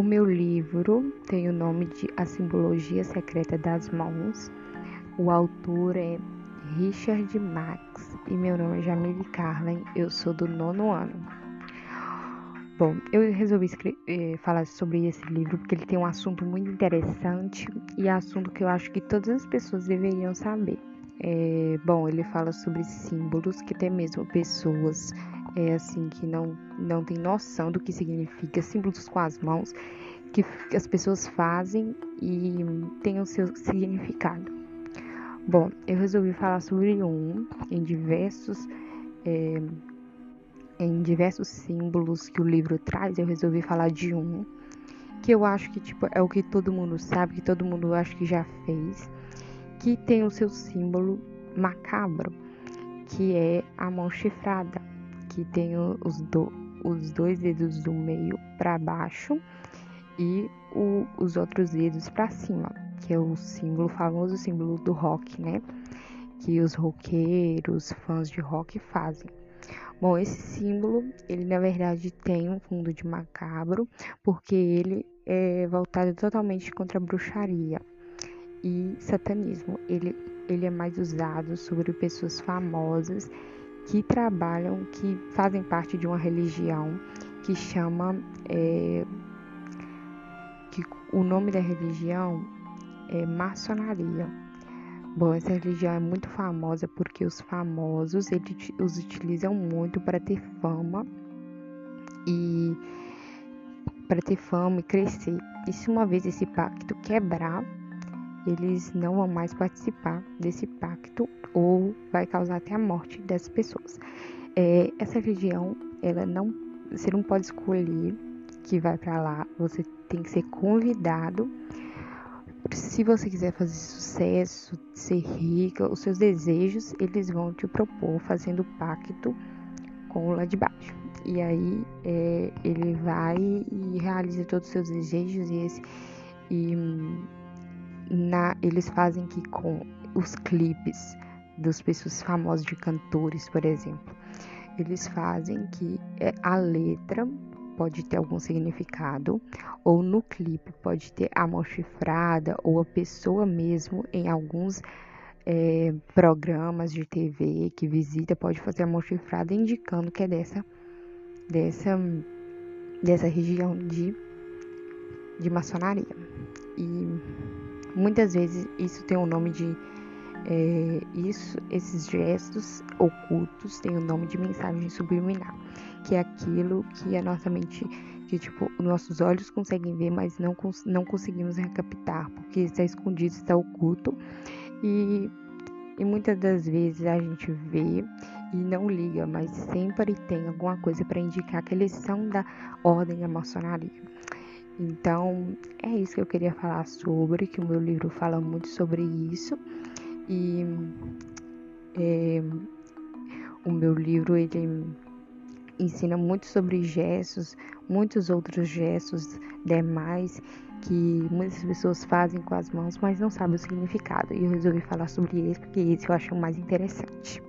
meu livro tem o nome de A Simbologia Secreta das Mãos. O autor é Richard Max e meu nome é Jamile Carlin. Eu sou do nono ano. Bom, eu resolvi eh, falar sobre esse livro porque ele tem um assunto muito interessante e assunto que eu acho que todas as pessoas deveriam saber. É, bom, ele fala sobre símbolos que até mesmo pessoas é assim que não não tem noção do que significa símbolos com as mãos que as pessoas fazem e tem o seu significado. Bom, eu resolvi falar sobre um em diversos é, em diversos símbolos que o livro traz. Eu resolvi falar de um que eu acho que tipo é o que todo mundo sabe, que todo mundo acho que já fez, que tem o seu símbolo macabro, que é a mão chifrada que tem os, do, os dois dedos do meio para baixo e o, os outros dedos para cima, que é o símbolo famoso símbolo do rock, né? Que os roqueiros, fãs de rock fazem. Bom, esse símbolo, ele na verdade tem um fundo de macabro, porque ele é voltado totalmente contra a bruxaria e satanismo. Ele, ele é mais usado sobre pessoas famosas que trabalham, que fazem parte de uma religião que chama. É, que o nome da religião é maçonaria. Bom, essa religião é muito famosa porque os famosos eles os utilizam muito para ter fama e para ter fama e crescer. E se uma vez esse pacto quebrar, eles não vão mais participar desse pacto ou vai causar até a morte dessas pessoas. É, essa religião, ela não, você não pode escolher que vai para lá, você tem que ser convidado. Se você quiser fazer sucesso, ser rica, os seus desejos, eles vão te propor fazendo pacto com o lá de baixo. E aí é, ele vai e realiza todos os seus desejos e esse e na, eles fazem que com os clipes das pessoas famosas de cantores, por exemplo, eles fazem que é, a letra pode ter algum significado, ou no clipe pode ter a mão chifrada, ou a pessoa mesmo em alguns é, programas de TV que visita pode fazer a mão chifrada indicando que é dessa, dessa, dessa região de, de maçonaria. E Muitas vezes isso tem o nome de é, isso, esses gestos ocultos têm o nome de mensagem subliminar, que é aquilo que a nossa mente, que tipo, nossos olhos conseguem ver, mas não, não conseguimos recaptar, porque está escondido, está oculto. E, e muitas das vezes a gente vê e não liga, mas sempre tem alguma coisa para indicar que eles são da ordem maçonaria. Então, é isso que eu queria falar sobre, que o meu livro fala muito sobre isso. E é, o meu livro ele ensina muito sobre gestos, muitos outros gestos demais que muitas pessoas fazem com as mãos, mas não sabem o significado. E eu resolvi falar sobre esse porque esse eu acho mais interessante.